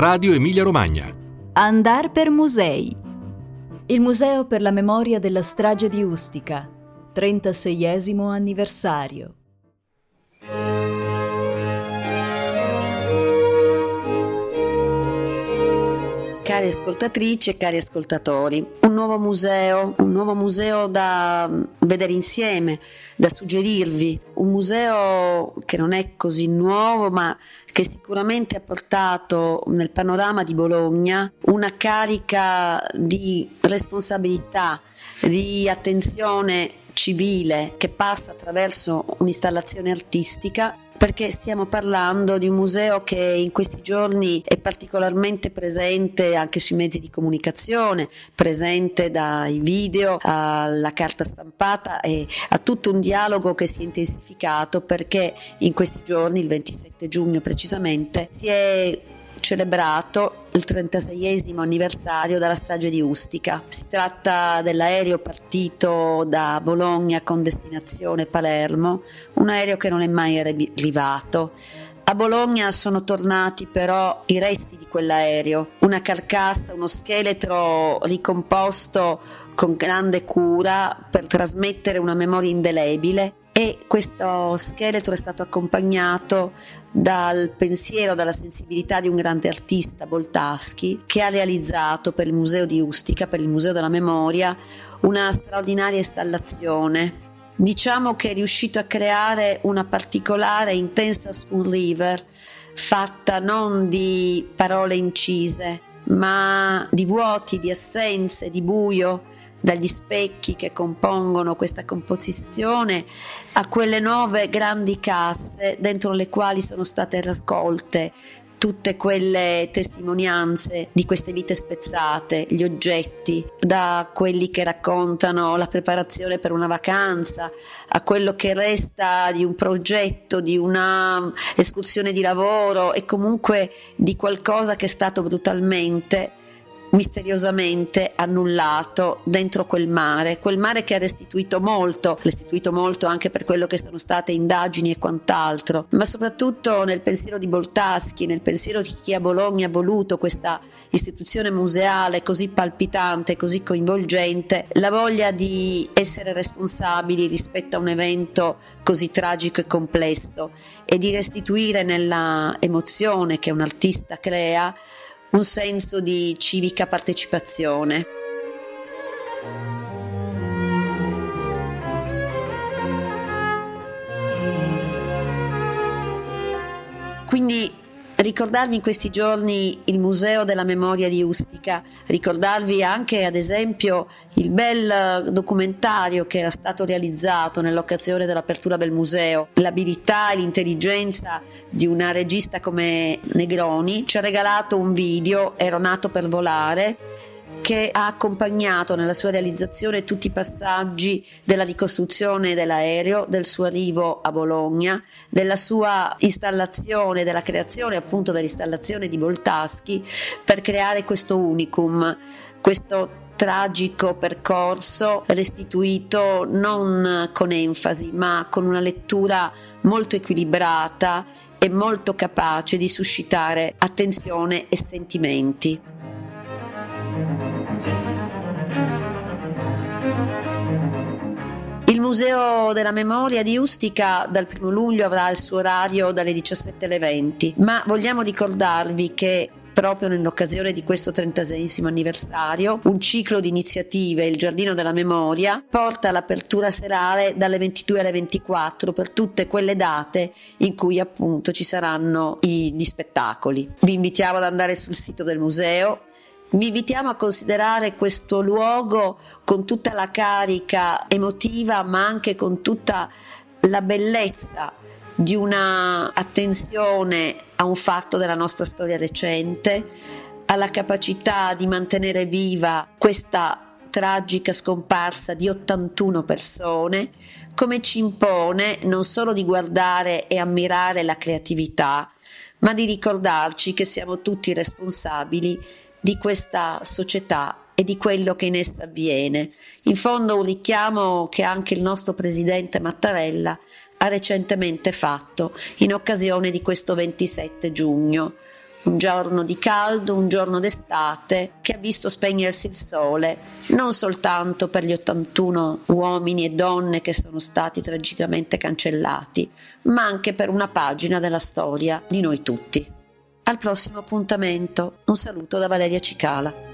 Radio Emilia Romagna. Andar per musei. Il Museo per la memoria della strage di Ustica. 36 anniversario. Cari ascoltatrici e cari ascoltatori, un nuovo museo, un nuovo museo da vedere insieme, da suggerirvi, un museo che non è così nuovo ma che sicuramente ha portato nel panorama di Bologna una carica di responsabilità, di attenzione civile che passa attraverso un'installazione artistica perché stiamo parlando di un museo che in questi giorni è particolarmente presente anche sui mezzi di comunicazione, presente dai video alla carta stampata e a tutto un dialogo che si è intensificato perché in questi giorni, il 27 giugno precisamente, si è celebrato il 36 anniversario della strage di Ustica. Si tratta dell'aereo partito da Bologna con destinazione Palermo, un aereo che non è mai arrivato. A Bologna sono tornati però i resti di quell'aereo, una carcassa, uno scheletro ricomposto con grande cura per trasmettere una memoria indelebile e questo scheletro è stato accompagnato dal pensiero, dalla sensibilità di un grande artista, Boltaschi, che ha realizzato per il Museo di Ustica, per il Museo della Memoria, una straordinaria installazione. Diciamo che è riuscito a creare una particolare intensa spoon river fatta non di parole incise, ma di vuoti, di assenze, di buio, dagli specchi che compongono questa composizione a quelle nuove grandi casse dentro le quali sono state raccolte tutte quelle testimonianze di queste vite spezzate, gli oggetti, da quelli che raccontano la preparazione per una vacanza, a quello che resta di un progetto, di una escursione di lavoro e comunque di qualcosa che è stato brutalmente misteriosamente annullato dentro quel mare, quel mare che ha restituito molto, restituito molto anche per quello che sono state indagini e quant'altro, ma soprattutto nel pensiero di Boltaschi, nel pensiero di chi a Bologna ha voluto questa istituzione museale così palpitante, così coinvolgente, la voglia di essere responsabili rispetto a un evento così tragico e complesso e di restituire nella emozione che un artista crea un senso di civica partecipazione. Quindi ricordarvi in questi giorni il Museo della Memoria di Ustica, ricordarvi anche ad esempio il bel documentario che era stato realizzato nell'occasione dell'apertura del museo, l'abilità e l'intelligenza di una regista come Negroni, ci ha regalato un video, ero nato per volare, che ha accompagnato nella sua realizzazione tutti i passaggi della ricostruzione dell'aereo, del suo arrivo a Bologna, della sua installazione, della creazione appunto dell'installazione di Boltaschi per creare questo unicum, questo tragico percorso restituito non con enfasi ma con una lettura molto equilibrata e molto capace di suscitare attenzione e sentimenti. Museo della Memoria di Ustica dal 1 luglio avrà il suo orario dalle 17 alle 20, ma vogliamo ricordarvi che proprio nell'occasione di questo 36 anniversario, un ciclo di iniziative, il Giardino della Memoria, porta all'apertura serale dalle 22 alle 24 per tutte quelle date in cui appunto ci saranno gli spettacoli. Vi invitiamo ad andare sul sito del museo, vi invitiamo a considerare questo luogo con tutta la carica emotiva, ma anche con tutta la bellezza di una attenzione a un fatto della nostra storia recente, alla capacità di mantenere viva questa tragica scomparsa di 81 persone, come ci impone non solo di guardare e ammirare la creatività, ma di ricordarci che siamo tutti responsabili di questa società e di quello che in essa avviene. In fondo un richiamo che anche il nostro presidente Mattarella ha recentemente fatto in occasione di questo 27 giugno. un giorno di caldo, un giorno d'estate che ha visto spegnersi il sole, non soltanto per gli 81 uomini e donne che sono stati tragicamente cancellati, ma anche per una pagina della storia di noi tutti. Al prossimo appuntamento, un saluto da Valeria Cicala.